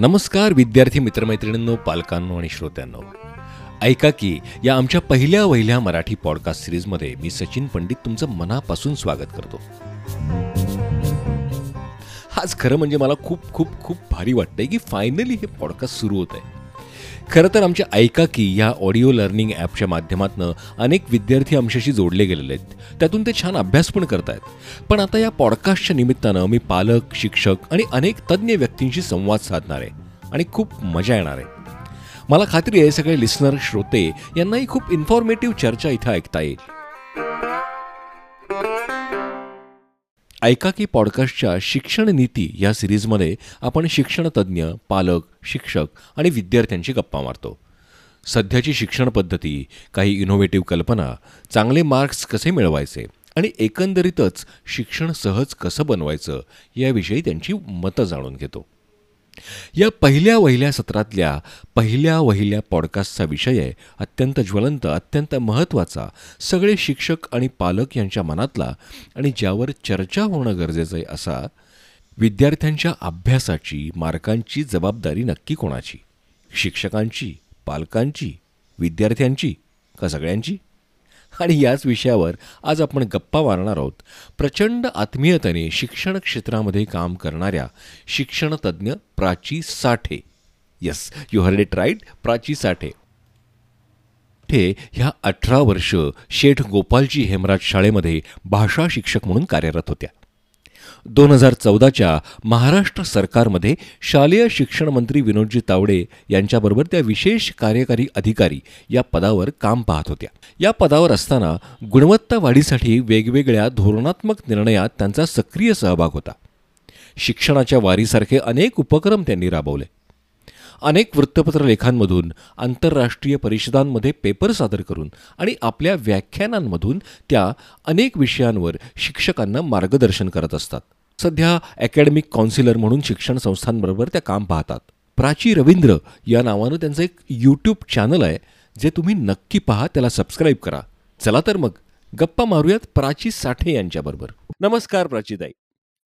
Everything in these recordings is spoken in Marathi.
नमस्कार विद्यार्थी मित्रमैत्रिणींनो पालकांनो आणि श्रोत्यांनो. ऐका की या आमच्या पहिल्या वहिल्या मराठी पॉडकास्ट सिरीजमध्ये मी सचिन पंडित तुमचं मनापासून स्वागत करतो. आज खरं म्हणजे मला खूप खूप खूप भारी वाटतंय की फायनली हे पॉडकास्ट सुरू होत आहे खरं तर आमच्या ऐका की ह्या ऑडिओ लर्निंग ॲपच्या माध्यमातून अनेक विद्यार्थी आमच्याशी जोडले गेलेले आहेत. त्यातून ते छान अभ्यास पण करतायत. पण आता या पॉडकास्टच्या निमित्तानं मी पालक शिक्षक आणि अनेक तज्ज्ञ व्यक्तींशी संवाद साधणार आहे आणि खूप मजा येणार आहे. मला खात्री आहे सगळे लिस्नर श्रोते यांनाही खूप इन्फॉर्मेटिव्ह चर्चा इथं ऐकता येईल. ऐका की पॉडकास्टच्या शिक्षण नीती या सिरीजमध्ये आपण शिक्षणतज्ज्ञ पालक शिक्षक आणि विद्यार्थ्यांची गप्पा मारतो. सध्याची शिक्षण पद्धती काही इनोव्हेटिव्ह कल्पना चांगले मार्क्स कसे मिळवायचे आणि एकंदरीतच शिक्षण सहज कसं बनवायचं याविषयी त्यांची मतं जाणून घेतो. या पहिल्या वहिल्या सत्रातल्या पहिल्या वहिल्या पॉडकास्टचा विषय आहे अत्यंत ज्वलंत अत्यंत महत्त्वाचा. सगळे शिक्षक आणि पालक यांच्या मनातला आणि ज्यावर चर्चा होणं गरजेचं आहे असा विद्यार्थ्यांच्या अभ्यासाची मार्कांची जबाबदारी नक्की कोणाची? शिक्षकांची पालकांची विद्यार्थ्यांची का सगळ्यांची? आणि याच विषयावर आज आपण गप्पा मारणार आहोत. प्रचंड आत्मीयतेने शिक्षण क्षेत्रामध्ये काम करणाऱ्या शिक्षणतज्ज्ञ Prachi Sathe. Yes you heard it right Prachi Sathe. ठे ह्या अठरा वर्ष शेठ गोपालजी हेमराज शाळेमध्ये भाषा शिक्षक म्हणून कार्यरत होत्या. दोन हजार चौदाच्या महाराष्ट्र सरकारमध्ये शालेय शिक्षण मंत्री विनोदजी तावडे यांच्याबरोबर त्या विशेष कार्यकारी अधिकारी या पदावर काम पाहत होत्या. या पदावर असताना गुणवत्ता वाढीसाठी वेगवेगळ्या धोरणात्मक निर्णयात त्यांचा सक्रिय सहभाग होता. शिक्षणाच्या वारीसारखे अनेक उपक्रम त्यांनी राबवले. अनेक वृत्तपत्र लेखांमधून आंतरराष्ट्रीय परिषदांमध्ये पेपर सादर करून आणि आपल्या व्याख्यानांमधून त्या अनेक विषयांवर शिक्षकांना मार्गदर्शन करत असतात. सध्या अकॅडमिक काउन्सिलर म्हणून शिक्षण संस्थांबरोबर त्या काम पाहतात. प्राची रवींद्र या नावानं त्यांचं एक यूट्यूब चॅनल आहे जे तुम्ही नक्की पहा त्याला सबस्क्राईब करा. चला तर मग गप्पा मारूयात प्राची साठे यांच्याबरोबर. नमस्कार प्राचीताई.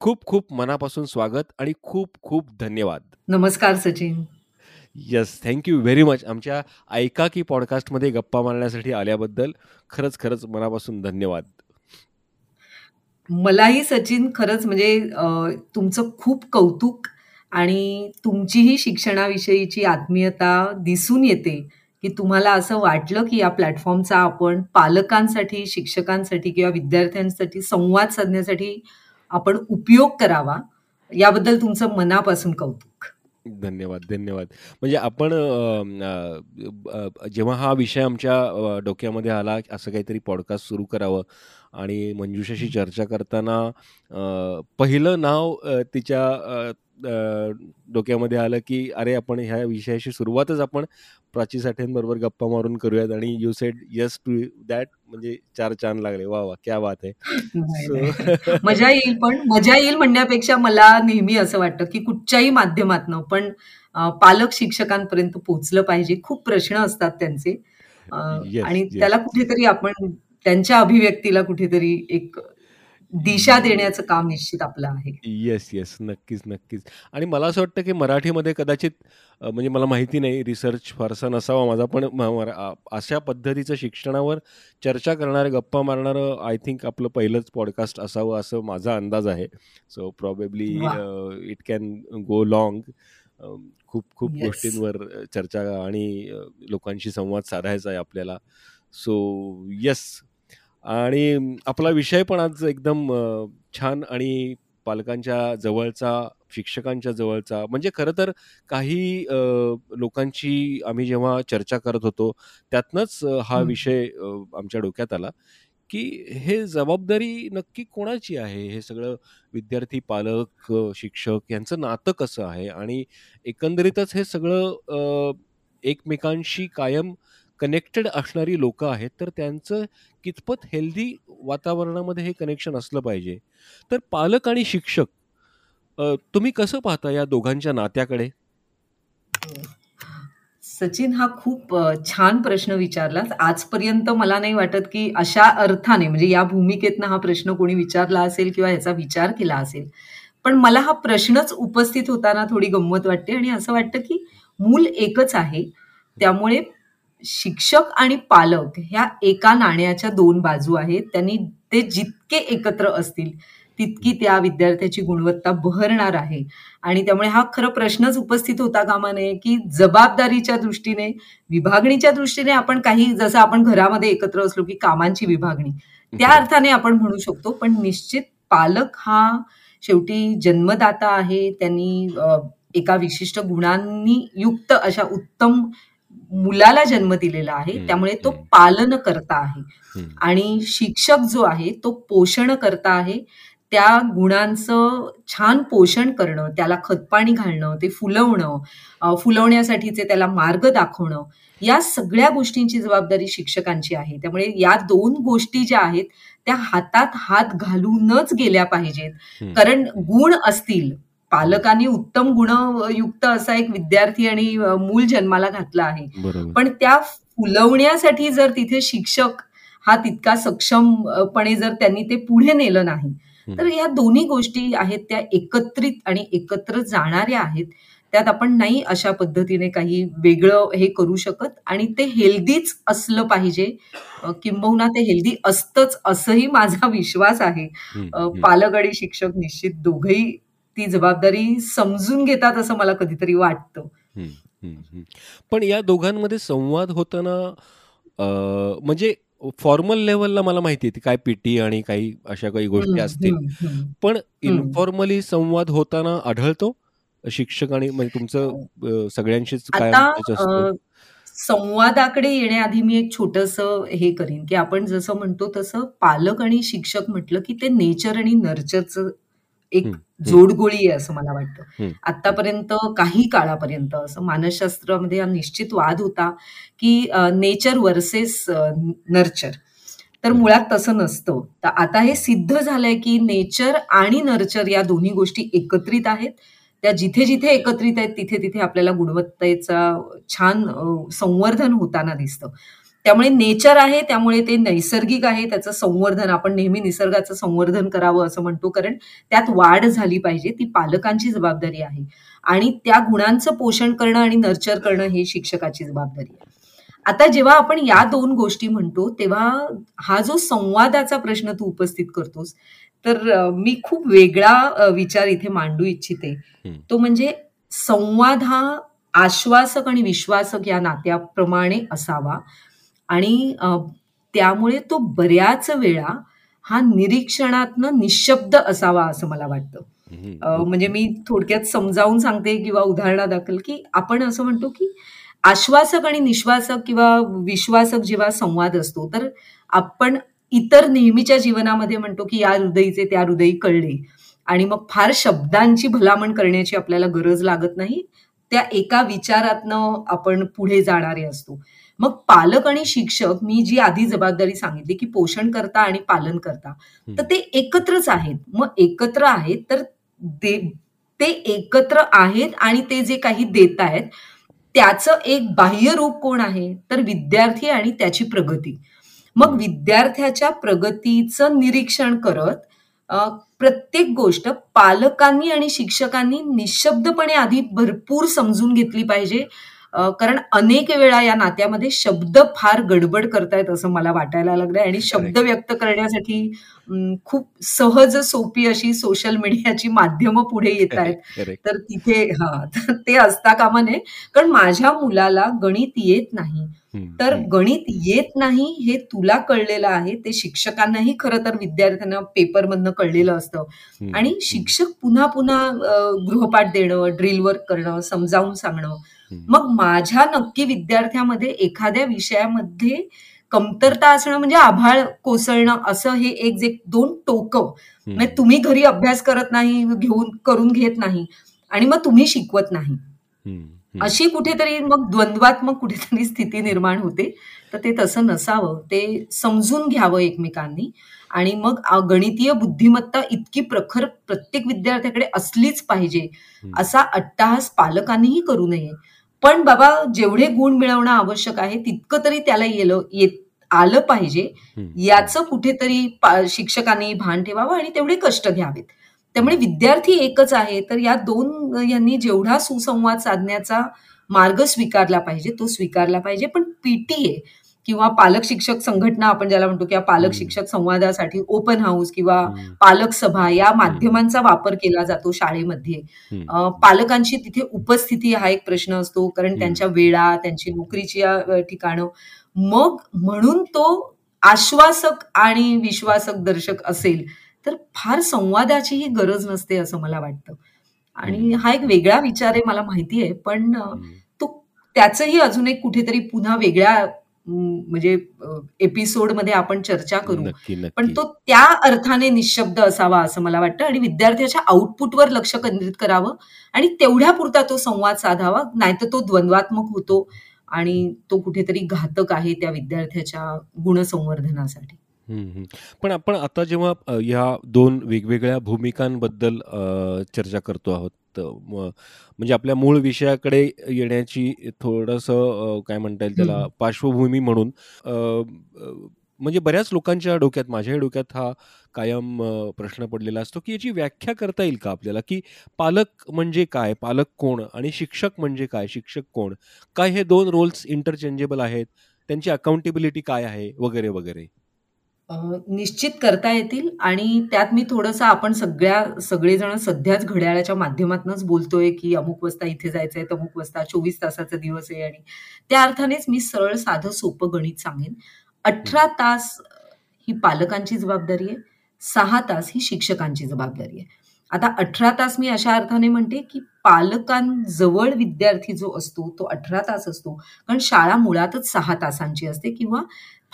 खूप खूप मनापासून स्वागत आणि खूप खूप धन्यवाद. नमस्कार Sachin. Yes thank you very much आमच्या ऐका की पॉडकास्टमध्ये गप्पा मारण्यासाठी आल्याबद्दल खरंच खरंच मनापासून धन्यवाद. मलाही सचिन खरंच म्हणजे तुमचं खूप कौतुक आणि तुमचीही शिक्षणाविषयीची आत्मीयता दिसून येते की तुम्हाला असं वाटलं की या प्लॅटफॉर्मचा आपण पालकांसाठी शिक्षकांसाठी किंवा विद्यार्थ्यांसाठी संवाद साधण्यासाठी आपण उपयोग करावा याबद्दल तुमचं मनापासून कौतुक. धन्यवाद, धन्यवाद. म्हणजे आपण जेव्हा हा विषय आमच्या डोक्यामध्ये आला, असं काहीतरी पॉडकास्ट सुरू करावं आणि मंजुषाशी चर्चा करताना पहिलं नाव तिच्या डोक्यामध्ये आलं, की अरे, आपण ह्या विषयाशी सुरुवातच आपण प्राची साठेंबरोबर गप्पा मारून करूयात आणि you said yes to that म्हणजे चार चांद लागले. वा वा क्या बात आहे. मजा येईल पण मजा येईल म्हणण्यापेक्षा मला नेहमी असं वाटतं, की कुठच्याही माध्यमातनं पण पालक शिक्षकांपर्यंत पोहोचलं पाहिजे. खूप प्रश्न असतात त्यांचे आणि त्याला कुठेतरी आपण त्यांच्या अभिव्यक्तीला कुठेतरी एक दिशा देण्याचं काम निश्चित आपलं आहे. Yes, yes. नक्कीच, नक्कीच. आणि मला असं वाटतं, की मराठीमध्ये कदाचित म्हणजे मला माहिती नाही रिसर्च फारसा नसावा माझा, पण अशा पद्धतीचं शिक्षणावर चर्चा करणारं, गप्पा मारणारं आय थिंक आपलं पहिलंच पॉडकास्ट असावं असं माझा अंदाज आहे. So probably it can go long. खूप खूप गोष्टींवर चर्चा आणि लोकांशी संवाद साधायचा आहे आपल्याला. So yes. आणि आपला विषय पण आज एकदम छान आणि पालकांच्या जवळचा, शिक्षकांच्या जवळचा म्हणजे खरं तर काही लोकांची आम्ही जेव्हा चर्चा करत होतो, त्यातनंच हा विषय आमच्या डोक्यात आला, की हे जबाबदारी नक्की कोणाची आहे? हे सगळं विद्यार्थी, पालक, शिक्षक यांचं नातं कसं आहे? आणि एकंदरीतच हे सगळं एकमेकांशी कायम कनेक्टेड असणारी लोक आहेत, तर त्यांचं कितपत हेल्दी वातावरणामध्ये हे कनेक्शन असलं पाहिजे. तर पालक आणि शिक्षक तुम्ही कसं पाहता या दोघांच्या नात्याकडे? सचिन हा खूप छान प्रश्न विचारलास. आजपर्यंत मला नाही वाटत, की अशा अर्थाने म्हणजे या भूमिकेतनं हा प्रश्न कोणी विचारला असेल किंवा ह्याचा विचार केला असेल. पण मला हा प्रश्नच उपस्थित होताना थोडी गंमत वाटते आणि असं वाटतं की मूल एकच आहे त्यामुळे शिक्षक आणि पालक ह्या एका नाण्याच्या दोन बाजू आहेत. त्यांनी ते जितके एकत्र असतील तितकी त्या विद्यार्थ्याची गुणवत्ता बहरणार आहे. आणि त्यामुळे हा खरं प्रश्नच उपस्थित होता कामा नये की जबाबदारीच्या दृष्टीने विभागणीच्या दृष्टीने आपण काही जसं आपण घरामध्ये एकत्र असलो की कामांची विभागणी त्या अर्थाने आपण म्हणू शकतो. पण निश्चित पालक हा शेवटी जन्मदाता आहे. त्यांनी एका विशिष्ट गुणांनी युक्त अशा उत्तम मुलाला जन्म दिलेला आहे त्यामुळे तो पालन करता आहे. आणि शिक्षक जो आहे तो पोषण करता आहे. त्या गुणांचं छान पोषण करणं त्याला खतपाणी घालणं ते फुलवणं फुलवण्यासाठीचे त्याला मार्ग दाखवणं या सगळ्या गोष्टींची जबाबदारी शिक्षकांची आहे. त्यामुळे या दोन गोष्टी ज्या आहेत त्या हातात हात घालूनच गेल्या पाहिजेत. कारण गुण असतील पालकांनी उत्तम गुणयुक्त असा एक विद्यार्थी आणि मूल जन्माला घातला आहे. पण त्या फुलवण्यासाठी जर तिथे शिक्षक हा तितका सक्षमपणे जर त्यांनी ते पुढे नेलं नाही तर या दोन्ही गोष्टी आहेत त्या एकत्रित आणि एकत्र जाणाऱ्या आहेत. त्यात आपण नाही अशा पद्धतीने काही वेगळं हे करू शकत आणि ते हेल्दीच असलं पाहिजे. किंबहुना ते हेल्दी असतंच असंही माझा विश्वास आहे. पालक आणि शिक्षक निश्चित दोघही ती जबाबदारी समजून घेतात असं मला कधीतरी वाटतं. पण या दोघांमध्ये संवाद होताना म्हणजे फॉर्मल लेवलला मला माहिती आहे काय पीटी आणि काही अशा काही गोष्टी असतील. पण इन्फॉर्मली संवाद होताना आढळतो? शिक्षक आणि म्हणजे तुमचं सगळ्यांशीच काय संवादाकडे येण्याआधी मी एक छोटस हे करीन की आपण जसं म्हणतो तसं पालक आणि शिक्षक म्हटलं की ते नेचर आणि नर्चरचं एक जोडगोळी आहे असं मला वाटतं. आतापर्यंत काही काळापर्यंत असं मानसशास्त्रामध्ये हा निश्चित वाद होता की नेचर वर्सेस नर्चर तर मुळात तसं नसतं. तर आता हे सिद्ध झालंय की नेचर आणि नर्चर या दोन्ही गोष्टी एकत्रित आहेत. त्या जिथे जिथे एकत्रित आहेत तिथे तिथे आपल्याला गुणवत्तेचा छान संवर्धन होताना दिसतं. त्यामुळे नेचर आहे त्यामुळे ते नैसर्गिक आहे त्याचं संवर्धन आपण नेहमी निसर्गाचं संवर्धन करावं असं म्हणतो कारण त्यात वाढ झाली पाहिजे ती पालकांची जबाबदारी आहे. आणि त्या गुणांचं पोषण करणं आणि नर्चर करणं ही शिक्षकाची जबाबदारी आहे. आता जेव्हा आपण या दोन गोष्टी म्हणतो तेव्हा हा जो संवादाचा प्रश्न तू उपस्थित करतोस तर मी खूप वेगळा विचार इथे मांडू इच्छिते. तो म्हणजे संवाद हा आश्वासक आणि विश्वासक या नात्याप्रमाणे असावा. आणि त्यामुळे तो बऱ्याच वेळा हा निरीक्षणातनं निशब्द असावा असं मला वाटतं. म्हणजे मी थोडक्यात समजावून सांगते किंवा उदाहरणादाखल की आपण असं म्हणतो की आश्वासक आणि निश्वासक किंवा विश्वासक जेव्हा संवाद असतो तर आपण इतर नेहमीच्या जीवनामध्ये म्हणतो की या हृदयीचे त्या हृदयी कळले आणि मग फार शब्दांची भलामण करण्याची आपल्याला गरज लागत नाही. त्या एका विचारातनं आपण पुढे जाणारे असतो. मग पालक आणि शिक्षक मी जी आधी जबाबदारी सांगितली की पोषण करता आणि पालन करता तर ते एकत्रच आहेत. मग एकत्र आहेत तर ते एकत्र आहेत आणि ते जे काही देत आहेत त्याचं एक बाह्य रूप कोण आहे? तर विद्यार्थी आणि त्याची प्रगती. मग विद्यार्थ्याच्या प्रगतीचं निरीक्षण करत प्रत्येक गोष्ट पालकांनी आणि शिक्षकांनी निशब्दपणे आधी भरपूर समजून घेतली पाहिजे. कारण अनेक वेळा या नात्यामध्ये शब्द फार गडबड करतायत असं मला वाटायला लागलंय आणि शब्द व्यक्त करण्यासाठी खूप सहज सोपी अशी सोशल मीडियाची माध्यमं पुढे येत आहेत. तर तिथे हा ते असता कामा नये. कारण माझ्या मुलाला गणित येत नाही. तर गणित येत नाही हे तुला कळलेलं आहे ते शिक्षकांनाही खरं तर विद्यार्थ्यांना पेपरमधनं कळलेलं असतं. आणि शिक्षक पुन्हा पुन्हा गृहपाठ देणं ड्रिल वर्क करणं समजावून सांगणं मग माझ्या नक्की विद्यार्थ्यामध्ये एखाद्या विषयामध्ये कमतरता असणं म्हणजे आभाळ कोसळणं असं हे एक जे दोन टोक. म्हणजे तुम्ही घरी अभ्यास करत नाही घेऊन करून घेत नाही आणि मग तुम्ही शिकवत नाही. अशी कुठेतरी मग द्वंद्वात्मक कुठेतरी स्थिती निर्माण होते. तर ते तसं नसावं ते समजून घ्यावं एकमेकांनी. आणि मग गणितीय बुद्धिमत्ता इतकी प्रखर प्रत्येक विद्यार्थ्याकडे असलीच पाहिजे असा अट्टाहास पालकांनीही करू नये. पण बाबा जेवढे गुण मिळवणं आवश्यक आहे तितकं तरी त्याला येत आलं पाहिजे. याचं कुठेतरी शिक्षकांनी भान ठेवावं आणि तेवढे कष्ट घ्यावेत. त्यामुळे विद्यार्थी एकच आहे तर या दोन यांनी जेवढा सुसंवाद साधण्याचा मार्ग स्वीकारला पाहिजे तो स्वीकारला पाहिजे. पण पीटीए किंवा पालक शिक्षक संघटना आपण ज्याला म्हणतो किंवा पालक शिक्षक संवादासाठी ओपन हाऊस किंवा पालक सभा या माध्यमांचा वापर केला जातो शाळेमध्ये. पालकांची तिथे उपस्थिती हा एक प्रश्न असतो कारण त्यांच्या वेळा त्यांची नोकरीची ठिकाणं. मग म्हणून तो आश्वासक आणि विश्वासक दर्शक असेल तर फार संवादाचीही गरज नसते असं मला वाटतं. आणि हा एक वेगळा विचार आहे मला माहिती आहे पण तो त्याचंही अजून एक कुठेतरी पुन्हा वेगळ्या म्हणजे एपिसोडमध्ये आपण चर्चा करू. पण तो त्या अर्थाने निशब्द असावा असं मला वाटतं आणि विद्यार्थ्याच्या आउटपुटवर लक्ष केंद्रित करावं आणि तेवढ्या पुरता तो संवाद साधावा नाहीतर तो द्वंद्वात्मक होतो आणि तो कुठेतरी घातक आहे त्या विद्यार्थ्याच्या गुणसंवर्धनासाठी. पण आपण आता जेव्हा ह्या दोन वेगवेगळ्या भूमिकांबद्दल चर्चा करतो आहोत म्हणजे आपल्या मूळ विषयाकडे येण्याची थोडंसं काय म्हणता येईल त्याला पार्श्वभूमी म्हणून म्हणजे बऱ्याच लोकांच्या डोक्यात माझ्याही डोक्यात हा कायम प्रश्न पडलेला असतो की याची व्याख्या करता येईल का आपल्याला? की पालक म्हणजे काय? पालक कोण? आणि शिक्षक म्हणजे काय? शिक्षक कोण? काय हे दोन रोल्स इंटरचेंजेबल आहेत? त्यांची अकाउंटेबिलिटी काय आहे? वगैरे वगैरे. निश्चित करता येतील आणि त्यात मी थोडंसं आपण सगळ्या सगळेजण सध्याच घड्याळाच्या माध्यमातूनच बोलतोय की अमुक वाजता इथे जायचंय तमुक वाजता चोवीस तासाचा दिवस आहे आणि त्या अर्थानेच मी सरळ साधं सोपं गणित सांगेन. अठरा तास ही पालकांची जबाबदारी आहे सहा तास ही शिक्षकांची जबाबदारी आहे. आता अठरा तास मी अशा अर्थाने म्हणते की पालकांजवळ विद्यार्थी जो असतो तो अठरा तास असतो. कारण शाळा मुळातच सहा तासांची असते किंवा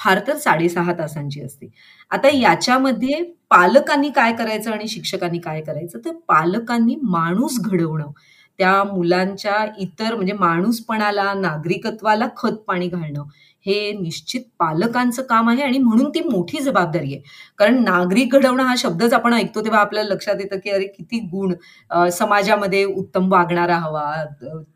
फार तर साडेसहा तासांची असते. आता याच्यामध्ये पालकांनी काय करायचं आणि शिक्षकांनी काय करायचं? तर पालकांनी माणूस घडवणं. त्या मुलांच्या इतर म्हणजे माणूसपणाला नागरिकत्वाला खत पाणी घालणं हे निश्चित पालकांचं काम आहे आणि म्हणून ती मोठी जबाबदारी आहे. कारण नागरिक घडवणं हा शब्दच आपण ऐकतो तेव्हा आपल्याला लक्षात येतं की अरे किती गुण समाजामध्ये उत्तम वागणारा हवा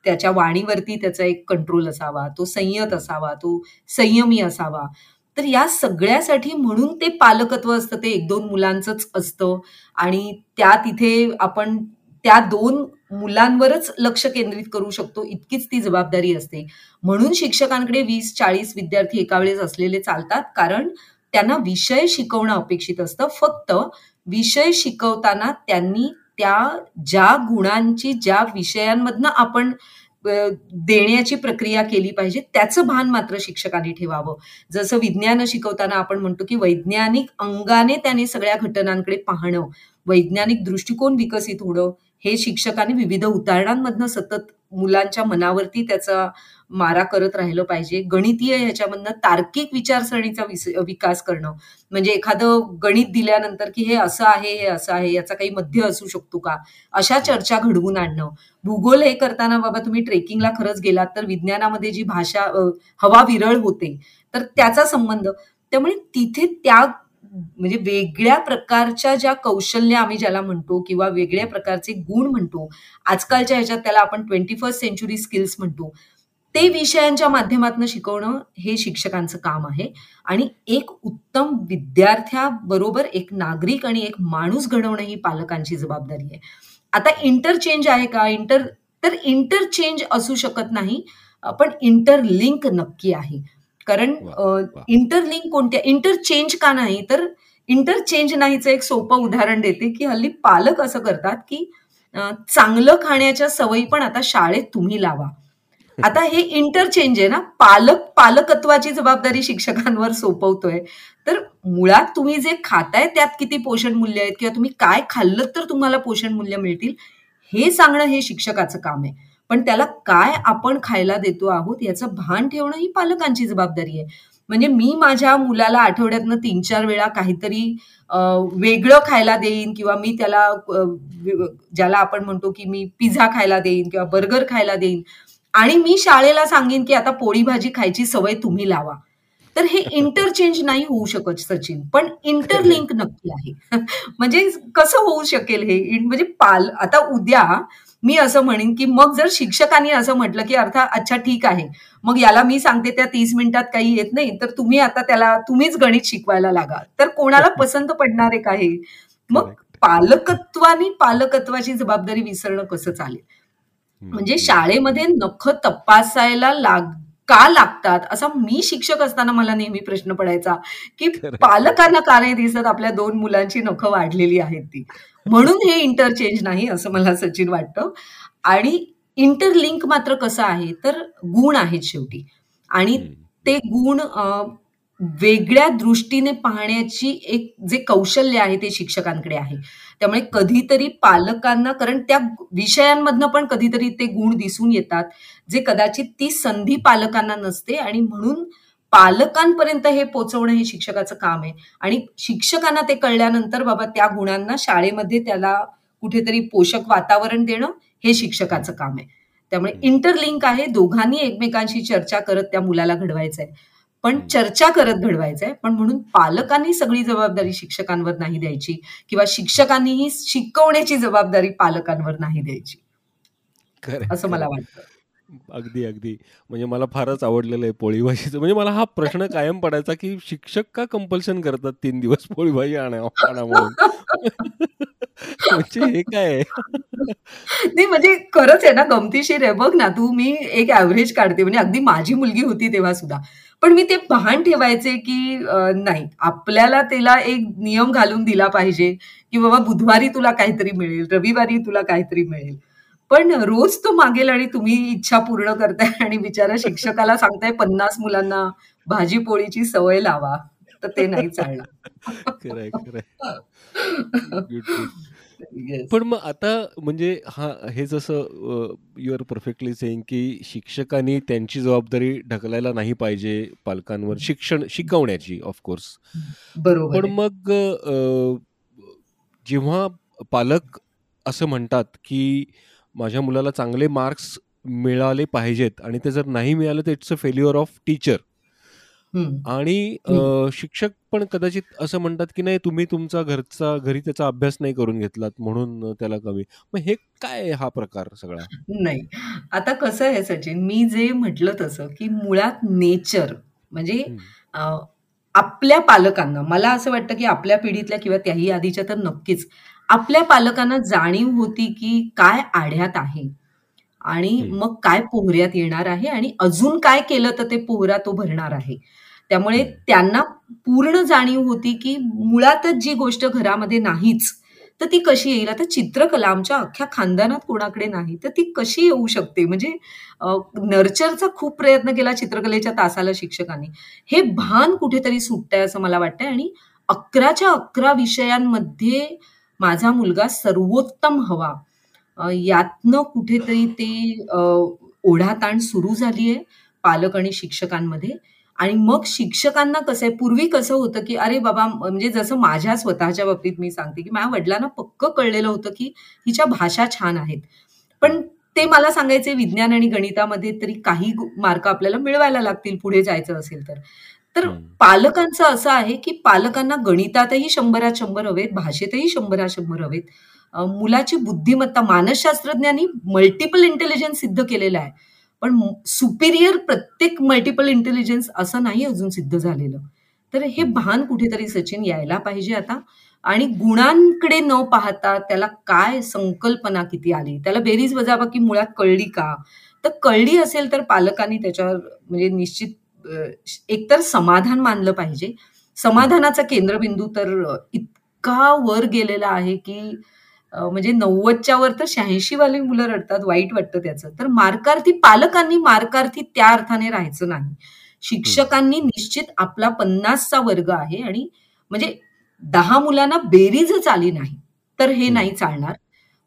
त्याच्या वाणीवरती त्याचा एक कंट्रोल असावा तो संयत असावा तो संयमी असावा. तर या सगळ्यासाठी म्हणून ते पालकत्व असतं ते एक दोन मुलांचंच असतं. आणि त्या तिथे आपण त्या दोन मुलांवरच लक्ष केंद्रित करू शकतो इतकीच ती जबाबदारी असते. म्हणून शिक्षकांकडे वीस चाळीस विद्यार्थी एका वेळेस असलेले चालतात कारण त्यांना विषय शिकवणं अपेक्षित असतं. फक्त विषय शिकवताना त्यांनी त्या ज्या गुणांची ज्या विषयांमधनं आपण देण्याची प्रक्रिया केली पाहिजे त्याचं भान मात्र शिक्षकांनी ठेवावं. जसं विज्ञान शिकवताना आपण म्हणतो की वैज्ञानिक अंगाने त्याने सगळ्या घटनांकडे पाहणं वैज्ञानिक दृष्टिकोन विकसित होणं हे शिक्षकांनी विविध उदाहरणांमधनं सतत मुलांच्या मनावरती त्याचा मारा करत राहिलं पाहिजे. गणितीय ह्याच्यामधनं तार्किक विचारसरणीचा विकास करणं. म्हणजे एखादं गणित दिल्यानंतर की हे असं आहे हे असं आहे याचा काही मध्य असू शकतो का? अशा चर्चा घडवून आणणं. भूगोल हे करताना बाबा तुम्ही ट्रेकिंगला खरंच गेलात तर विज्ञानामध्ये जी भाषा हवा विरळ होते तर त्याचा संबंध. त्यामुळे तिथे त्या म्हणजे वेगळ्या प्रकारच्या ज्या कौशल्य आम्ही ज्याला म्हणतो किंवा वेगळ्या प्रकारचे गुण म्हणतो आजकालच्या ह्याच्यात त्याला आपण ट्वेंटी फर्स्ट सेंचुरी स्किल्स म्हणतो. ते विषयांच्या माध्यमातून शिकवणं हे शिक्षकांचं काम आहे. आणि एक उत्तम विद्यार्थ्याबरोबर एक नागरिक आणि एक माणूस घडवणं ही पालकांची जबाबदारी आहे. आता इंटरचेंज आहे का? इंटर तर इंटरचेंज असू शकत नाही पण इंटरलिंक नक्की आहे. कारण इंटरलिंक कोणत्या? इंटरचेंज का नाही? तर इंटरचेंज नाहीचं एक सोपं उदाहरण देते की हल्ली पालक असं करतात की चांगलं खाण्याच्या सवयी पण आता शाळेत तुम्ही लावा. आता हे इंटरचेंज आहे ना पालक पालकत्वाची जबाबदारी शिक्षकांवर सोपवतोय. तर मुळात तुम्ही जे खाताय त्यात किती पोषण मूल्य आहेत किंवा तुम्ही काय खाल्लं तर तुम्हाला पोषण मूल्य मिळतील हे सांगणं हे शिक्षकाचं काम आहे. पण त्याला काय आपण खायला देतो आहोत याचं भान ठेवणं ही पालकांची जबाबदारी आहे. म्हणजे मी माझ्या मुलाला आठवड्यातनं तीन चार वेळा काहीतरी वेगळं खायला देईन किंवा मी त्याला ज्याला आपण म्हणतो की मी पिझ्झा खायला देईन किंवा बर्गर खायला देईन आणि मी शाळेला सांगेन की आता पोळी भाजी खायची सवय तुम्ही लावा. तर हे इंटरचेंज नाही होऊ शकत सचिन. पण इंटरलिंक नक्की आहे. म्हणजे कसं होऊ शकेल हे? म्हणजे पाल आता उद्या मी असं म्हणेन की मग जर शिक्षकांनी असं म्हटलं की अर्थात अच्छा ठीक आहे. मग याला मी सांगते त्या तीस मिनिटात काही येत नाही. तर तुम्ही आता त्याला तुम्हीच गणित शिकवायला लागा. तर कोणाला पसंत पडणार आहे का हे? मग पालकत्वानी पालकत्वाची जबाबदारी विसरणं कसं चालेल? म्हणजे शाळेमध्ये नख तपासायला लाग का लागतात? असा मी शिक्षक असताना मला नेहमी प्रश्न पडायचा की पालकांना का नाही दिसत आपल्या दोन मुलांची नख वाढलेली आहेत ती? म्हणून हे इंटरचेंज नाही असं मला सचिन वाटतं. आणि इंटरलिंक मात्र कसं आहे तर गुण आहेत शेवटी. आणि ते गुण वेगळ्या दृष्टीने पाहण्याची एक जे कौशल्य आहे ते शिक्षकांकडे आहे. त्यामुळे कधीतरी पालकांना कारण त्या विषयांमधनं पण कधीतरी ते गुण दिसून येतात जे कदाचित ती संधी पालकांना नसते आणि म्हणून पालकांपर्यंत हे पोचवणं हे शिक्षकाचं काम आहे. आणि शिक्षकांना ते कळल्यानंतर बाबा त्या गुणांना शाळेमध्ये त्याला कुठेतरी पोषक वातावरण देणं हे शिक्षकाचं काम आहे. त्यामुळे इंटरलिंक आहे दोघांनी एकमेकांशी चर्चा करत त्या मुलाला घडवायचं आहे पण चर्चा करत घडवायचंय. पण म्हणून पालकांनी सगळी जबाबदारी शिक्षकांवर नाही द्यायची किंवा शिक्षकांनीही शिकवण्याची जबाबदारी पालकांवर नाही द्यायची. असं मला वाटतं. अगदी अगदी. म्हणजे मला फारच आवडलेलं आहे पोळी भाजीचं म्हणजे मला हा प्रश्न कायम पडायचा की शिक्षक का कंपल्शन करतात तीन दिवस पोळी भाजी आणा म्हणून? म्हणजे हे काय नाही म्हणजे खरंच आहे ना गमतीशीर आहे. बघ ना तू मी एक ऍव्हरेज काढते. म्हणजे अगदी माझी मुलगी होती तेव्हा सुद्धा. पण मी ते भान ठेवायचे की नाही. आपल्याला त्याला एक नियम घालून दिला पाहिजे की बाबा बुधवारी तुला काहीतरी मिळेल रविवारी तुला काहीतरी मिळेल. पण रोज तो मागेल आणि तुम्ही इच्छा पूर्ण करताय आणि बिचारा शिक्षकाला सांगताय पन्नास मुलांना भाजी पोळीची सवय लावा. तर ते नाही चालणार. पण मग आता म्हणजे हा हे जसं यू आर परफेक्टली सेईंग की शिक्षकांनी त्यांची जबाबदारी ढकलायला नाही पाहिजे पालकांवर शिक्षण शिकवण्याची ऑफकोर्स बरोबर पण मग जेव्हा पालक असं म्हणतात की माझ्या मुलाला चांगले मार्क्स मिळाले पाहिजेत आणि ते जर नाही मिळालं तर it's a failure of teacher आणि शिक्षक पण कदाचित असं म्हणतात की नाही तुम्ही तुमचा घरचा घरी त्याचा अभ्यास नाही करून घेतलात म्हणून त्याला कमी. मग हे काय हा प्रकार सगळा? नाही. आता कसं आहे सचिन मी जे म्हटलं तसं की मुळात नेचर म्हणजे आपल्या पालकांना मला असं वाटतं की आपल्या पिढीतल्या किंवा त्याही आधीच्या तर नक्कीच आपल्या पालकांना जाणीव होती की काय आढ्यात आहे. आणि मग काय पोहऱ्यात येणार आहे आणि अजून काय केलं तर ते पोहरा तो भरणार आहे. त्यामुळे त्यांना पूर्ण जाणीव होती की मुळातच जी गोष्ट घरामध्ये नाहीच तर ती कशी येईल? आता चित्रकला आमच्या अख्ख्या खानदानात कोणाकडे नाही तर ती कशी येऊ शकते? म्हणजे नर्चरचा खूप प्रयत्न केला चित्रकलेच्या तासाला शिक्षकांनी. हे भान कुठेतरी सुटतंय असं मला वाटतंय आणि अकराच्या अकरा विषयांमध्ये माझा मुलगा सर्वोत्तम हवा. यातनं कुठेतरी ते ओढाताण सुरू झाली आहे पालक आणि शिक्षकांमध्ये. आणि मग शिक्षकांना कसं आहे पूर्वी कसं होतं की अरे बाबा म्हणजे जसं माझ्या स्वतःच्या बाबतीत मी सांगते की माझ्या वडिलांना पक्क कळलेलं होतं की हिच्या भाषा छान आहेत. पण ते मला सांगायचे विज्ञान आणि गणितामध्ये तरी काही मार्क आपल्याला मिळवायला लागतील पुढे जायचं असेल तर. तर पालकांचं असं आहे की पालकांना गणितातही शंभरात शंभर हवेत भाषेतही शंभरात शंभर हवेत. मुलाची बुद्धिमत्ता मानसशास्त्रज्ञांनी मल्टिपल इंटेलिजन्स सिद्ध केलेलं आहे. पण सुपिरियर प्रत्येक मल्टिपल इंटेलिजन्स असं नाही अजून सिद्ध झालेलं. तर हे भान कुठेतरी सचिन यायला पाहिजे आता. आणि गुणांकडे न पाहता त्याला काय संकल्पना किती आली? त्याला बेरीज वजाबाकी मुळात कळली का? तर कळली असेल तर पालकांनी त्याच्यावर म्हणजे निश्चित एकतर समाधान मानलं पाहिजे. समाधानाचा केंद्रबिंदू तर इतका वर गेलेला आहे की म्हणजे नव्वदच्या वर तर शहाऐंशी वाली मुलं रडतात वाईट वाटतं त्याचं. तर मार्कार्थी पालकांनी मार्कार्थी त्या अर्थाने राहायचं नाही. शिक्षकांनी निश्चित आपला पन्नासचा वर्ग आहे आणि म्हणजे दहा मुलांना बेरीजच आली नाही तर हे नाही चालणार.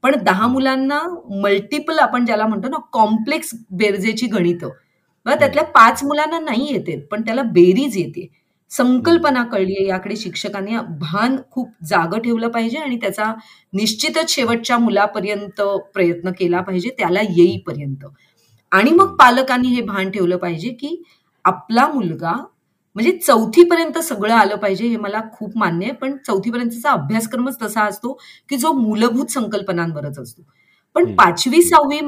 पण दहा मुलांना मल्टिपल आपण ज्याला म्हणतो ना कॉम्प्लेक्स बेरजेची गणितं. त्यातल्या पाच मुलांना नाही येते पण त्याला बेरीज येते. संकल्पना कळली आहे. याकडे शिक्षकांनी भान खूप जागं ठेवलं पाहिजे आणि त्याचा निश्चितच शेवटच्या मुलापर्यंत प्रयत्न केला पाहिजे त्याला येईपर्यंत. आणि मग पालकांनी हे भान ठेवलं पाहिजे की आपला मुलगा म्हणजे चौथीपर्यंत सगळं आलं पाहिजे हे मला खूप मान्य आहे. पण चौथीपर्यंतचा अभ्यासक्रमच तसा असतो की जो मूलभूत संकल्पनांवरच असतो. पण पाचवी सहावी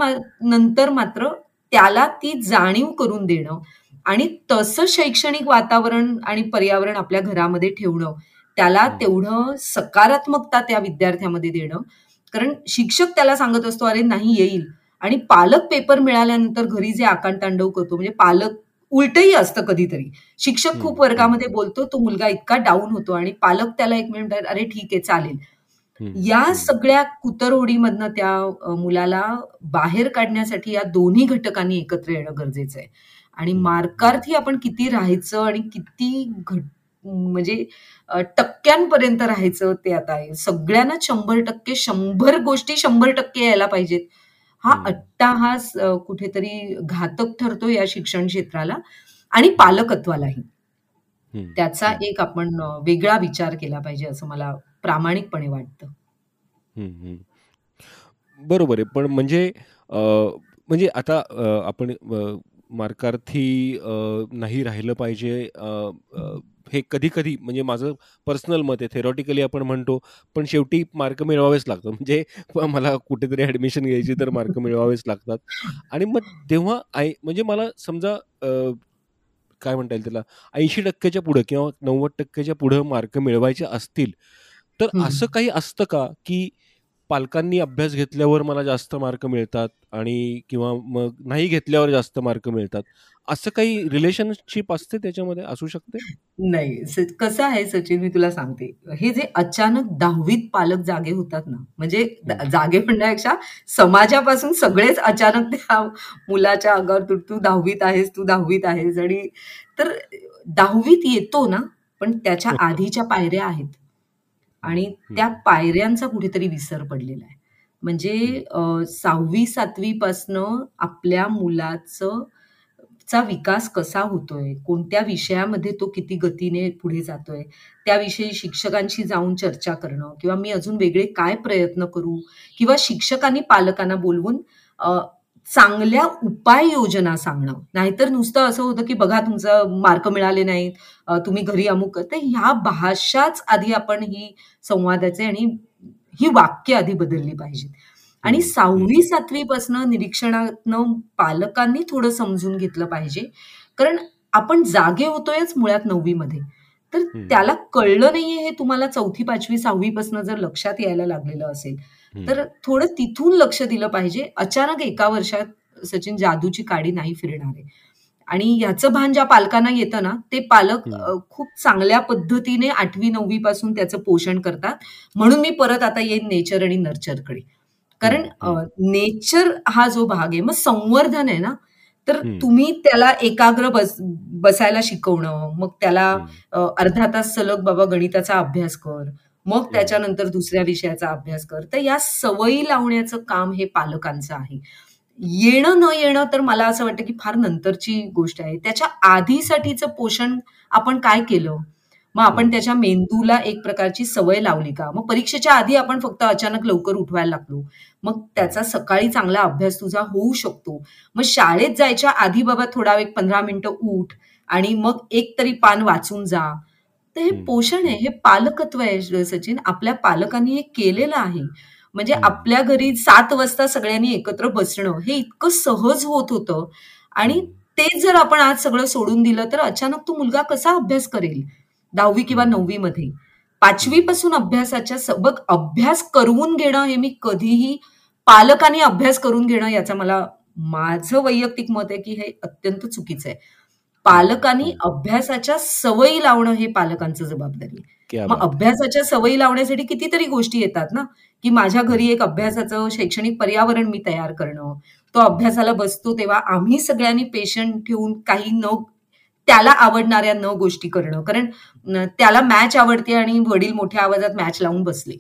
नंतर मात्र त्याला ती जाणीव करून देणं आणि तसं शैक्षणिक वातावरण आणि पर्यावरण आपल्या घरामध्ये ठेवणं त्याला तेवढं सकारात्मकता त्या विद्यार्थ्यामध्ये देणं. कारण शिक्षक त्याला सांगत असतो अरे नाही येईल. आणि पालक पेपर मिळाल्यानंतर घरी जे आकांतांडव करतो म्हणजे पालक उलटही असतं कधीतरी. शिक्षक खूप वर्गामध्ये बोलतो तो मुलगा इतका डाऊन होतो आणि पालक त्याला एक मिनिट अरे ठीक आहे चालेल. या सगळ्या कुतरहोडीमधनं त्या मुलाला बाहेर काढण्यासाठी या दोन्ही घटकांनी एकत्र येणं गरजेचं आहे. आणि मार्कार्थी आपण किती राहायचं आणि किती घट म्हणजे टक्क्यांपर्यंत राहायचं ते आता आहे. सगळ्यांना शंभर टक्के शंभर गोष्टी शंभर टक्के यायला पाहिजेत. हा अट्टाहास कुठेतरी घातक ठरतो या शिक्षण क्षेत्राला आणि पालकत्वालाही. त्याचा एक आपण वेगळा विचार केला पाहिजे असं मला प्रामाणिकपणे वाटतं. बरोबर आहे. पण म्हणजे म्हणजे आता आपण मार्कार्थी नाही राहिलं पाहिजे. हे कधी कधी म्हणजे माझं पर्सनल मत आहे थेरॉटिकली आपण म्हणतो पण शेवटी मार्क मिळवावेच लागतात. म्हणजे मला कुठेतरी ऍडमिशन घ्यायची तर मार्क मिळवावेच लागतात. आणि मग तेव्हा आई म्हणजे मला समजा काय म्हणता येईल त्याला ऐंशी टक्क्याच्या पुढे किंवा नव्वद टक्क्याच्या पुढे मार्क मिळवायचे असतील तर असं काही असतं का की पालकांनी अभ्यास घेतल्यावर मला जास्त मार्क मिळतात आणि किंवा मग नाही घेतल्यावर जास्त मार्क मिळतात. असं काही रिलेशनशिप असते त्याच्यामध्ये? असू शकते? नाही. कसं आहे सचिन मी तुला सांगते. हे जे अचानक दहावीत पालक जागे होतात ना म्हणजे जागे म्हणण्यापेक्षा समाजापासून सगळेच अचानक त्या मुलाच्या अंगावर तू तू दहावीत आहेस तू दहावीत आहेस. आणि तर दहावीत येतो ना पण त्याच्या आधीच्या पायऱ्या आहेत. आणि त्या पायऱ्यांचा कुठेतरी विसर पडलेला आहे. म्हणजे सहावी सातवी पासनं आपल्या मुलाचं चा विकास कसा होतोय? कोणत्या विषयामध्ये तो किती गतीने पुढे जातोय? त्याविषयी शिक्षकांशी जाऊन चर्चा करणं किंवा मी अजून वेगळे काय प्रयत्न करू? किंवा शिक्षकांनी पालकांना बोलवून चांगल्या उपाययोजना सांगणं. नाहीतर नुसतं असं होतं की बघा तुमचं मार्क मिळाले नाहीत तुम्ही घरी अमुक तर ह्या भाषाच आधी आपण ही संवादाचे आणि ही वाक्य आधी बदलली पाहिजेत. आणि सहावी सातवी पासनं निरीक्षणातनं पालकांनी थोडं समजून घेतलं पाहिजे. कारण आपण जागे होतोयच मुळात नववी मध्ये तर त्याला कळलं नाहीये हे तुम्हाला चौथी पाचवी सहावी पासन जर लक्षात यायला लागलेलं असेल तर थोडं तिथून लक्ष दिलं पाहिजे. अचानक एका वर्षात सचिन जादूची काडी नाही फिरणार आहे. आणि याचं भान ज्या पालकांना येतं ना ते पालक खूप चांगल्या पद्धतीने आठवी नववी पासून त्याचं पोषण करतात. म्हणून मी परत आता येईन नेचर आणि नर्चरकडे. कारण नेचर हा जो भाग आहे मग संवर्धन आहे ना तर तुम्ही त्याला एकाग्र बस बसायला शिकवणं मग त्याला अर्धा तास सलग बाबा गणिताचा अभ्यास कर मग त्याच्यानंतर दुसऱ्या विषयाचा अभ्यास कर. तर या सवयी लावण्याचं काम हे पालकांचं आहे. येणं न येणं तर मला असं वाटतं की फार नंतरची गोष्ट आहे. त्याच्या आधीसाठीचं पोषण आपण काय केलं? मग आपण त्याच्या मेंदूला एक प्रकारची सवय लावली का? मग परीक्षेच्या आधी आपण फक्त अचानक लवकर उठवायला लागलो. मग त्याचा सकाळी चांगला अभ्यास तुझा होऊ शकतो. मग शाळेत जायच्या आधी बाबा थोडा एक पंधरा मिनिटं उठ आणि मग एक तरी पान वाचून जा. तर हे पोषण आहे हे पालकत्व आहे सचिन. आपल्या पालकांनी हे केलेलं आहे. म्हणजे आपल्या घरी सात वाजता सगळ्यांनी एकत्र बसणं हे इतकं सहज होत होतं. आणि ते जर आपण आज सगळं सोडून दिलं तर अचानक तो मुलगा कसा अभ्यास करेल? दहावी किंवा नववी मध्ये पाचवी पासून अभ्यासाच्या बघ अभ्यास करून घेणं हे मी कधीही पालकांनी अभ्यास करून घेणं याचा मला माझं वैयक्तिक मत आहे की हे अत्यंत चुकीचं आहे. पालकांनी अभ्यासाच्या सवयी लावणं हे पालकांचं जबाबदारी. मग अभ्यासाच्या सवयी लावण्यासाठी कितीतरी गोष्टी येतात ना? की माझ्या घरी एक अभ्यासाचं शैक्षणिक पर्यावरण मी तयार करणं तो अभ्यासाला बसतो तेव्हा आम्ही सगळ्यांनी पेशंट ठेवून काही न त्याला आवडणाऱ्या न गोष्टी करणं. कारण त्याला मॅच आवडते आणि वडील मोठ्या आवाजात मॅच लावून बसले.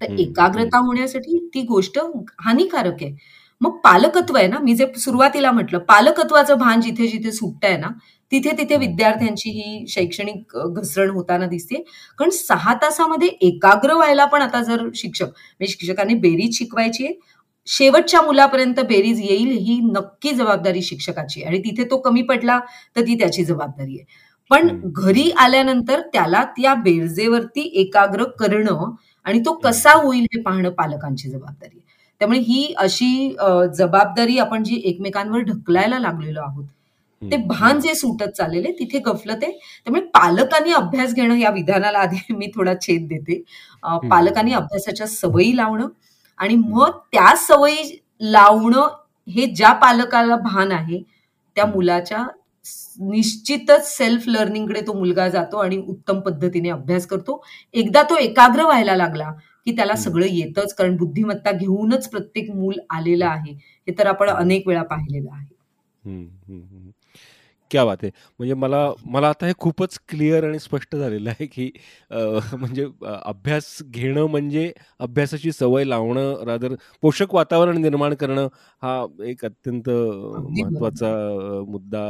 तर एकाग्रता होण्यासाठी ती गोष्ट हानिकारक आहे. मग पालकत्व आहे ना मी जे सुरुवातीला म्हटलं पालकत्वाचं भान जिथे जिथे सुटत आहे ना तिथे तिथे विद्यार्थ्यांची ही शैक्षणिक घसरण होताना दिसते. कारण सहा तासामध्ये एकाग्र व्हायला पण आता जर शिक्षक म्हणजे शिक्षकांनी बेरीज शिकवायची आहे शेवटच्या मुलापर्यंत बेरीज येईल ही नक्की जबाबदारी शिक्षकाची आणि तिथे तो कमी पडला तर ती त्याची जबाबदारी आहे. पण घरी आल्यानंतर त्याला त्या बेरजेवरती एकाग्र करणं आणि तो कसा होईल हे पाहणं पालकांची जबाबदारी आहे. त्यामुळे ही अशी जबाबदारी आपण जी एकमेकांवर ढकलायला लागलेलो आहोत ते भान जे सुटत चाललेले तिथे गफलत. आहे त्यामुळे पालकांनी अभ्यास घेणं या विधानाला आधी मी थोडा छेद देते. पालकांनी अभ्यासाच्या सवयी लावणं आणि मग त्या सवयी लावणं हे ज्या पालकाला भान आहे त्या मुलाच्या निश्चितच सेल्फ लर्निंगकडे तो मुलगा जातो आणि उत्तम पद्धतीने अभ्यास करतो. एकदा तो एकाग्र व्हायला लागला की त्याला सगळं येतच कारण बुद्धिमत्ता घेऊनच प्रत्येक मूल आलेलं आहे. हे तर आपण अनेक वेळा पाहिलेलं आहे. क्या बात आहे. म्हणजे मला मला आता हे खूपच क्लिअर आणि स्पष्ट झालेलं आहे की म्हणजे अभ्यास घेणं म्हणजे अभ्यासाची सवय लावणं रादर पोषक वातावरण निर्माण करणं हा एक अत्यंत महत्त्वाचा मुद्दा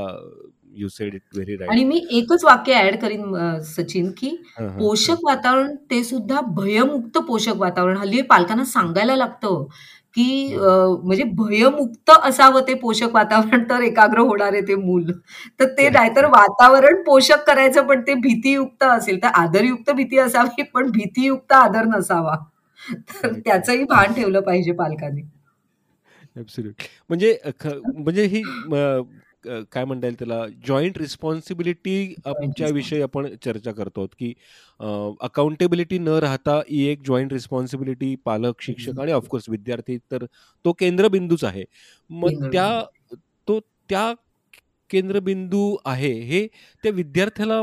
you said it very right आणि मी एकच वाक्य ऍड करीन सचिन की पोषक वातावरण ते सुद्धा भयमुक्त पोषक वातावरण. हल्ली पालकांना सांगायला लागतं की म्हणजे भयमुक्त असावं ते पोषक वातावरण तर एकाग्र होणार आहे ते मूल. तर ते नाहीतर वातावरण पोषक करायचं पण ते भीतीयुक्त असेल. तर आदरयुक्त भीती असावी पण भीतीयुक्त आदर नसावा. तर त्याचंही भान ठेवलं पाहिजे पालकांनी. म्हणजे म्हणजे ही काय म्हणता येईल त्याला? जॉईंट रिस्पॉन्सिबिलिटी विषयी आपण चर्चा करतो की अकाउंटेबिलिटी न राहता ही एक जॉईंट रिस्पॉन्सिबिलिटी पालक शिक्षक आणि ऑफकोर्स विद्यार्थी तर तो केंद्रबिंदूच आहे. मग त्या तो त्या केंद्रबिंदू आहे हे त्या विद्यार्थ्याला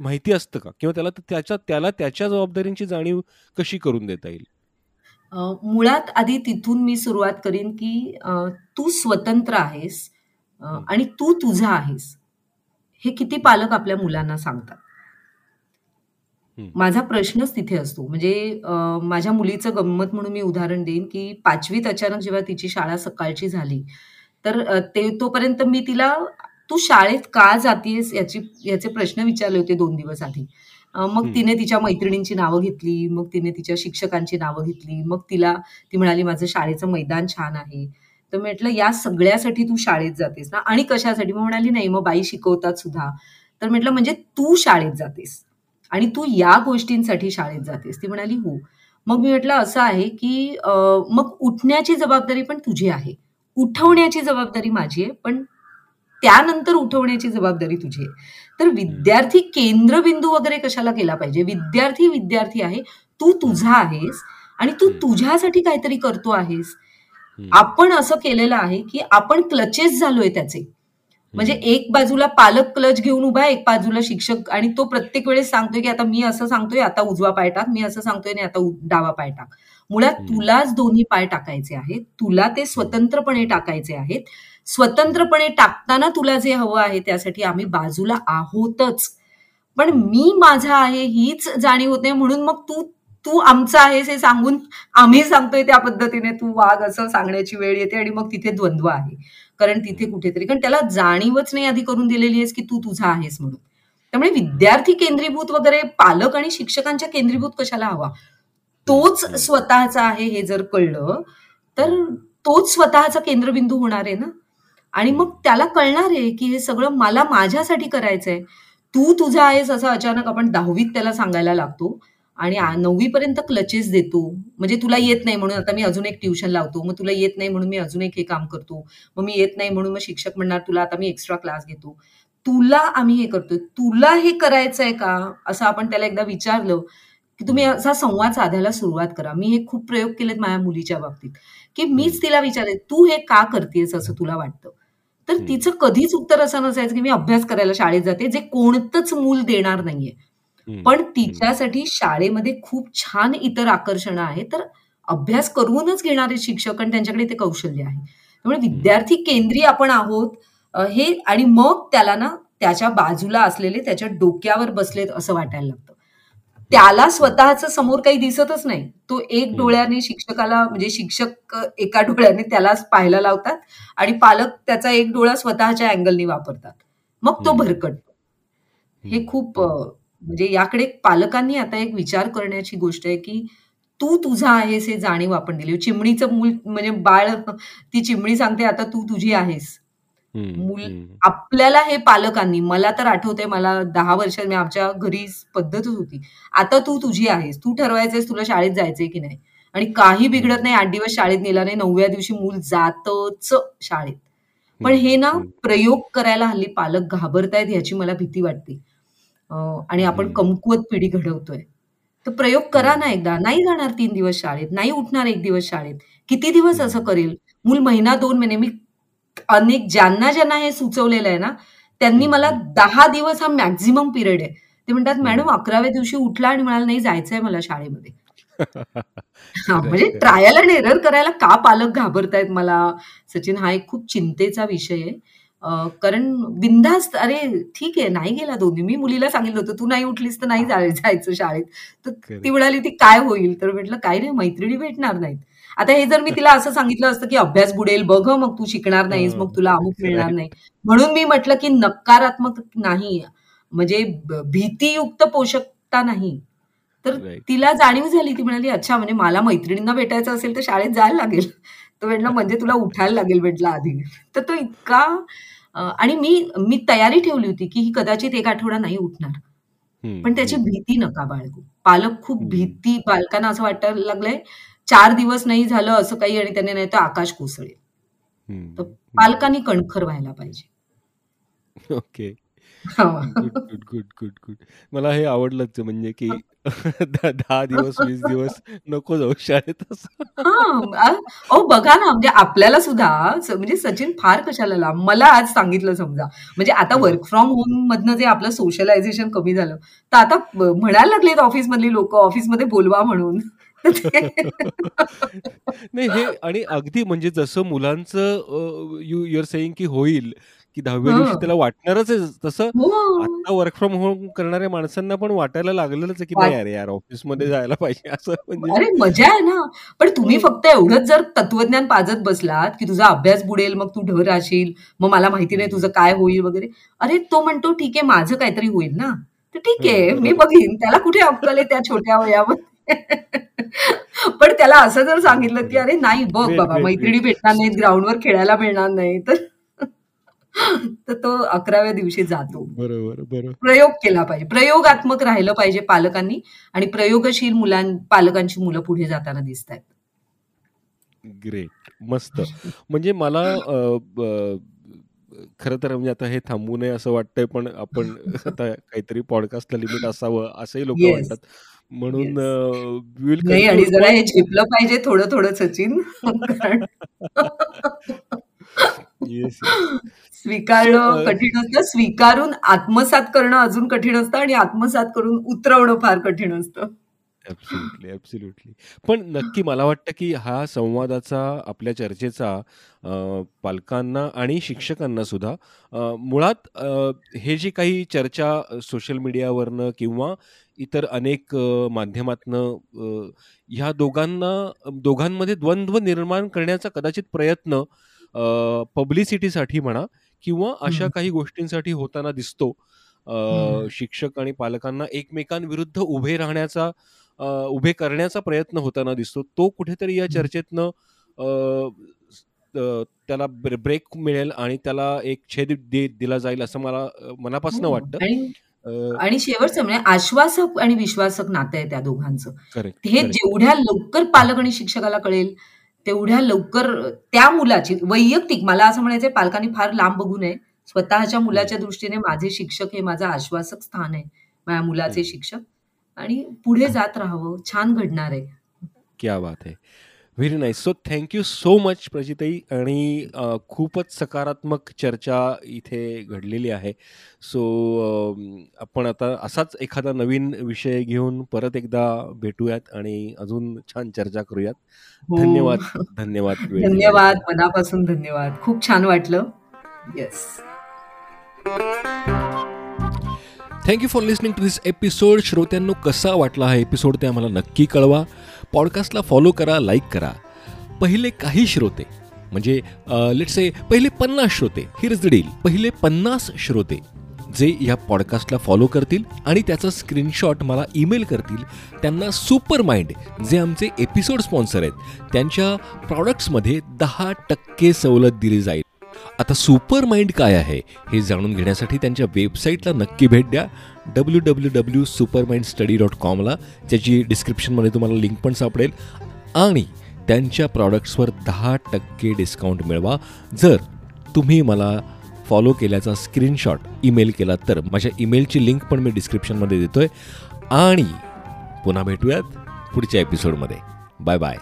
माहिती असतं का? किंवा त्याला त्याच्या त्याला त्याच्या जबाबदारीची जाणीव कशी करून देता येईल? मुळात आधी तिथून मी सुरुवात करीन की तू स्वतंत्र आहेस आणि तू तुझा आहेस. हे किती पालक आपल्या मुलांना सांगतात. माझा प्रश्नच तिथे असतो. म्हणजे माझ्या मुलीचं गंमत म्हणून मी उदाहरण देईन की पाचवीत अचानक जेव्हा तिची शाळा सकाळची झाली तर ते तोपर्यंत मी तिला तू शाळेत का जातीयस? याची याचे प्रश्न विचारले होते दोन दिवस आधी. मग तिने तिच्या मैत्रिणींची नावं घेतली मग तिने तिच्या शिक्षकांची नावं घेतली मग तिला ती म्हणाली माझं शाळेचं मैदान छान आहे. तर म्हटलं या सगळ्यासाठी तू शाळेत जातेस ना? आणि कशासाठी? मग म्हणाली नाही मग बाई शिकवतात सुद्धा. तर म्हटलं म्हणजे तू शाळेत जातेस आणि तू या गोष्टींसाठी शाळेत जातेस. ती म्हणाली हो. मग मी म्हटलं असं आहे की मग उठण्याची जबाबदारी पण तुझी आहे. उठवण्याची जबाबदारी माझी आहे पण त्यानंतर उठवण्याची जबाबदारी तुझी आहे. तर विद्यार्थी केंद्रबिंदू वगैरे कशाला केला पाहिजे? विद्यार्थी विद्यार्थी आहे तू तुझा आहेस आणि तू तुझ्यासाठी काहीतरी करतो आहेस. आपण असं केलेलं आहे की आपण क्लचेस झालोय त्याचे. म्हणजे एक बाजूला पालक क्लच घेऊन उभा एक बाजूला शिक्षक आणि तो प्रत्येक वेळेस सांगतोय की आता मी असं सांगतोय आता उजवा पाय टाक मी असं सांगतोय आणि आता डावा पाय टाक. मुळात तुलाच दोन्ही पाय टाकायचे आहेत तुला ते स्वतंत्रपणे टाकायचे आहेत. स्वतंत्रपणे टाकताना तुला जे हवं आहे त्यासाठी आम्ही बाजूला आहोतच. पण मी माझा आहे हीच जाणीव होते म्हणून मग तू तू आमचं आहेस हे सांगून आम्ही सांगतोय त्या पद्धतीने तू वाघ असं सांगण्याची वेळ येते आणि मग तिथे द्वंद्व आहे. कारण तिथे कुठेतरी कारण त्याला जाणीवच नाही आधी करून दिलेली आहेस की तू तुझा आहेस म्हणून. त्यामुळे विद्यार्थी केंद्रीभूत वगैरे पालक आणि शिक्षकांच्या केंद्रीभूत कशाला हवा? तोच स्वतःचा आहे हे जर कळलं तर तोच स्वतःचा केंद्रबिंदू होणार आहे ना? आणि मग त्याला कळणार आहे की हे सगळं मला माझ्यासाठी करायचंय. तू तुझा आहेस असं अचानक आपण दहावीत त्याला सांगायला लागतो. आणि नववी पर्यंत क्लचेस देतो. म्हणजे तुला येत नाही म्हणून आता मी अजून एक ट्युशन लावतो. मग तुला येत नाही म्हणून मी अजून एक हे काम करतो. मग मी येत नाही म्हणून मग शिक्षक म्हणणार तुला आता मी एक्स्ट्रा क्लास घेतो. तुला आम्ही हे करतोय. तुला हे करायचंय का? असं आपण त्याला एकदा विचारलं की तुम्ही असा संवाद साधायला सुरुवात करा. मी हे खूप प्रयोग केलेत माझ्या मुलीच्या बाबतीत. की मीच तिला विचारेन तू हे का करतेस असं तुला वाटतं? तर तिचं कधीच उत्तर असं नसायचं की मी अभ्यास करायला शाळेत जाते जे कोणतंच मूल देणार नाहीये. पण तिच्यासाठी शाळेमध्ये खूप छान इतर आकर्षण आहे तर अभ्यास करूनच घेणारे शिक्षक आणि त्यांच्याकडे ते कौशल्य आहे. त्यामुळे विद्यार्थी केंद्रीय आपण आहोत हे आणि मग त्याला ना त्याच्या बाजूला असलेले त्याच्या डोक्यावर बसलेत असं वाटायला लागतं. त्याला स्वतःच समोर काही दिसतच नाही. तो एक डोळ्याने शिक्षकाला म्हणजे शिक्षक एका डोळ्याने त्यालाच पाहायला लावतात आणि पालक त्याचा एक डोळा स्वतःच्या अँगलनी वापरतात. मग तो भरकट हे खूप म्हणजे याकडे पालकांनी आता एक विचार करण्याची गोष्ट आहे की तू तुझा आहेस हे जाणीव आपण दिली. चिमणीचं मूल म्हणजे बाळ ती चिमणी सांगते आता तू तुझी आहेस. मूल आपल्याला हे पालकांनी मला तर आठवतंय मला दहा वर्षात मी आमच्या घरी पद्धतच होती. आता तू तुझी आहेस. तू ठरवायचंयस तुला शाळेत जायचंय की नाही? आणि काही बिघडत नाही आठ दिवस शाळेत नेला नाही नवव्या दिवशी मूल जातच शाळेत. पण हे ना प्रयोग करायला हल्ली पालक घाबरतायत ह्याची मला भीती वाटते. आणि आपण कमकुवत पिढी घडवतोय. तर प्रयोग करा ना एकदा. नाही जाणार तीन दिवस शाळेत. नाही उठणार एक दिवस शाळेत. किती दिवस असं करेल? मूल महिना दोन महिने. मी अनेक ज्यांना ज्यांना हे सुचवलेलं आहे ना त्यांनी मला दहा दिवस हा मॅक्झिमम पिरियड आहे. ते म्हणतात मॅडम अकराव्या दिवशी उठला आणि म्हणाला नाही जायचंय मला शाळेमध्ये. म्हणजे ट्रायल अँड एरर करायला का पालक घाबरतायत मला? सचिन हा एक खूप चिंतेचा विषय आहे. कारण बिंदास्त अरे ठीक आहे नाही गेला दोन्ही. मी मुलीला सांगितलं होतं तू नाही उठलीस तर नाही जायचं शाळेत. तर ती म्हणाली ती काय होईल? तर म्हटलं काय नाही मैत्रिणी भेटणार नाहीत. आता हे जर मी तिला असं सांगितलं असतं की अभ्यास बुडेल बघ मग तू शिकणार नाहीस मग तुला अमुक मिळणार नाही. म्हणून मी म्हटलं की नकारात्मक नाही. म्हणजे भीतीयुक्त पोषकता नाही. तर तिला जाणीव झाली ती म्हणाली अच्छा म्हणजे मला मैत्रिणींना भेटायचं असेल तर शाळेत जायला लागेल. तो म्हटलं म्हणजे तुला उठायला लागेल म्हटलं आधी. तर तो इतका आणि मी मी तयारी ठेवली होती की ही कदाचित एक आठवडा नाही उठणार. पण त्याची भीती नका बाळगू. पालक खूप भीती बालकांना असं वाटायला लागलंय चार दिवस नाही झालं असं काही आणि त्याने नाही तर आकाश कोसळेल. तर पालकांनी कणखर व्हायला पाहिजे. Okay. Good good good good मला हे आवडलंच म्हणजे की दहा दिवस वीस दिवस नको जाऊ शाळेत अहो बघा ना म्हणजे आपल्याला सुद्धा म्हणजे सचिन फार कशाला लांब? मला आज सांगितलं समजा. म्हणजे आता वर्क फ्रॉम होम मधनं जे आपलं सोशलायझेशन कमी झालं तर आता म्हणायला लागलेत ऑफिस मधली लोक ऑफिसमध्ये बोलवा म्हणून. नाही हे आणि अगदी म्हणजे जसं मुलांचं यू युअर सेईंग की होईल की दहाव्या दिवशी त्याला वाटणारच आहे तसं. हो. आता वर्क फ्रॉम होम करणाऱ्या माणसांना पण वाटायला लागलेलंच की नाही अरे यार ऑफिसमध्ये जायला पाहिजे असं म्हणजे. अरे मजा आहे ना. पण तुम्ही फक्त एवढंच जर तत्वज्ञान पाजत बसलात की तुझा अभ्यास बुडेल मग तू ढर राहशील मग मला माहिती नाही तुझं काय होईल वगैरे. अरे तो म्हणतो ठीक आहे माझं काहीतरी होईल ना. तर ठीक आहे मी बघीन. त्याला कुठे अक्कल आहे त्या छोट्या वयामध्ये? पण त्याला असं जर सांगितलं की अरे नाही बघ बाबा मैत्रिणी भेटणार नाहीत ग्राउंडवर खेळायला मिळणार नाही तर तर तो अकराव्या दिवशी जातो. बरोबर बरोबर. प्रयोग केला पाहिजे. प्रयोगात्मक राहिलं पाहिजे पालकांनी आणि प्रयोगशील मुलां पालकांची मुलं पुढे जाताना दिसत आहेत ग्रेट मस्त. म्हणजे मला खर तर म्हणजे आता हे थांबू नये असं वाटतंय पण आपण आता काहीतरी पॉडकास्टला लिमिट असावं असंही लोक म्हणतात. म्हणून नाही आणि जरा हे झेपलं पाहिजे थोडं थोडं सचिन. स्वीकारणं कठीण असतं. स्वीकारून आत्मसात करणं अजून कठीण असतं आणि आत्मसात करून उतरवणं फार कठीण असतं. ऍब्सुल्युटली पण नक्की मला वाटतं की हा संवादाचा आपल्या चर्चेचा पालकांना आणि शिक्षकांना सुद्धा मुळात हे जे काही चर्चा सोशल मीडियावरनं किंवा इतर अनेक माध्यमातनं ह्या दोघांना दोघांमध्ये द्वंद्व निर्माण करण्याचा कदाचित प्रयत्न पब्लिसिटीसाठी म्हणा किंवा अशा काही गोष्टींसाठी होताना दिसतो. शिक्षक आणि पालकांना एकमेकांविरुद्ध उभे राहण्याचा उभे करण्याचा प्रयत्न होताना दिसतो. तो कुठेतरी या चर्चेतनं त्याला ब्रेक मिळेल आणि त्याला एक छेद दिला जाईल असं मला मनापासून हो, वाटतं. आणि शेवटचं म्हणजे आश्वासक आणि विश्वासक नातं आहे त्या दोघांचं. हे जेवढ्या लवकर पालक आणि शिक्षकाला कळेल तेवढ्या लवकर त्या मुलाची वैयक्तिक मला असं म्हणायचं पालकांनी फार लांब बघू नये. स्वतःच्या मुलाच्या दृष्टीने माझे शिक्षक हे माझं आश्वासक स्थान आहे. माझ्या मुलाचे शिक्षक. आणि पुढे जात राहावं. छान घडणार आहे. क्या बात आहे. Very nice so thank you so much प्रजिताई आणि खूपच सकारात्मक चर्चा इथे घडलेली आहे. सो आपण आता असाच एखादा नवीन विषय घेऊन परत एकदा भेटूयात आणि अजून छान चर्चा करूयात. हो. धन्यवाद धन्यवाद धन्यवाद. मनापासून धन्यवाद. खूप छान वाटलं. Yes thank you for listening to this episode श्रोत्यांनो कसा वाटला हा एपिसोड ते आम्हाला नक्की कळवा. पॉडकास्टला फॉलो करा लाईक करा. पहिले काही श्रोते म्हणजे लेट्स से पहिले पन्नास श्रोते हिरज डील पहिले पन्नास श्रोते जे या पॉडकास्टला फॉलो करतील आणि त्याचा स्क्रीनशॉट मला ईमेल करतील त्यांना सुपर माइंड जे आमचे एपिसोड स्पॉन्सर आहेत त्यांच्या प्रॉडक्ट्समध्ये दहा टक्के सवलत दिली जाईल. आता सुपर माइंड काय आहे हे जाणून घेण्यासाठी त्यांच्या वेबसाईटला नक्की भेट द्या. W W W super mind study dot कॉमला त्याची डिस्क्रिप्शनमध्ये तुम्हाला लिंक पण सापडेल. आणि त्यांच्या प्रॉडक्ट्सवर दहा टक्के डिस्काउंट मिळवा. जर तुम्ही मला फॉलो केल्याचा स्क्रीनशॉट ईमेल केला तर माझ्या ईमेलची लिंक पण मी डिस्क्रिप्शनमध्ये देतोय. आणि पुन्हा भेटूयात पुढच्या एपिसोडमध्ये बाय बाय